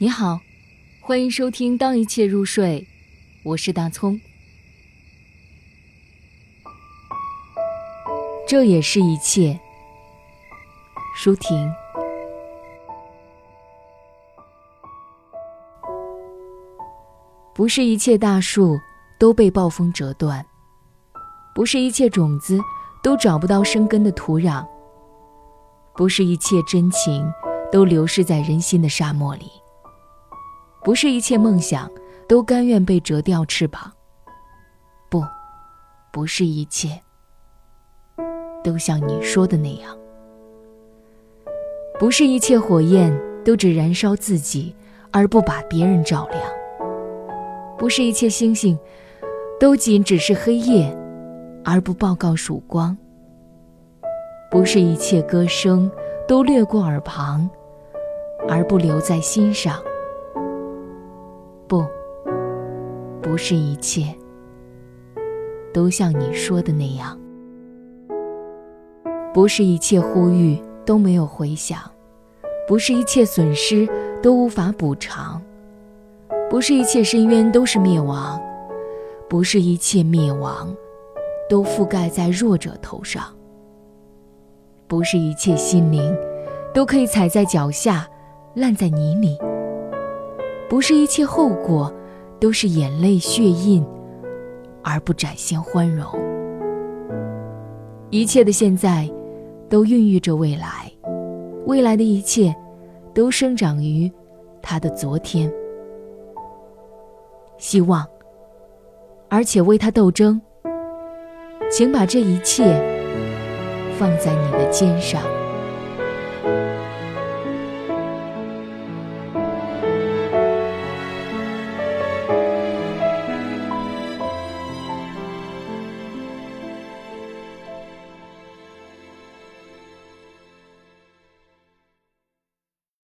你好，欢迎收听《当一切入睡》，我是大葱。这也是一切。舒婷，不是一切大树都被暴风折断，不是一切种子都找不到生根的土壤，不是一切真情都流失在人心的沙漠里。不是一切梦想都甘愿被折掉翅膀。不，不是一切都像你说的那样。不是一切火焰都只燃烧自己，而不把别人照亮。不是一切星星都仅只是黑夜，而不报告曙光。不是一切歌声都掠过耳旁，而不留在心上。不，不是一切都像你说的那样。不是一切呼吁都没有回响，不是一切损失都无法补偿，不是一切深渊都是灭亡，不是一切灭亡都覆盖在弱者头上，不是一切心灵都可以踩在脚下，烂在泥里。不是一切后果都是眼泪血印，而不展现欢容。一切的现在，都孕育着未来，未来的一切，都生长于他的昨天。希望，而且为他斗争。请把这一切放在你的肩上。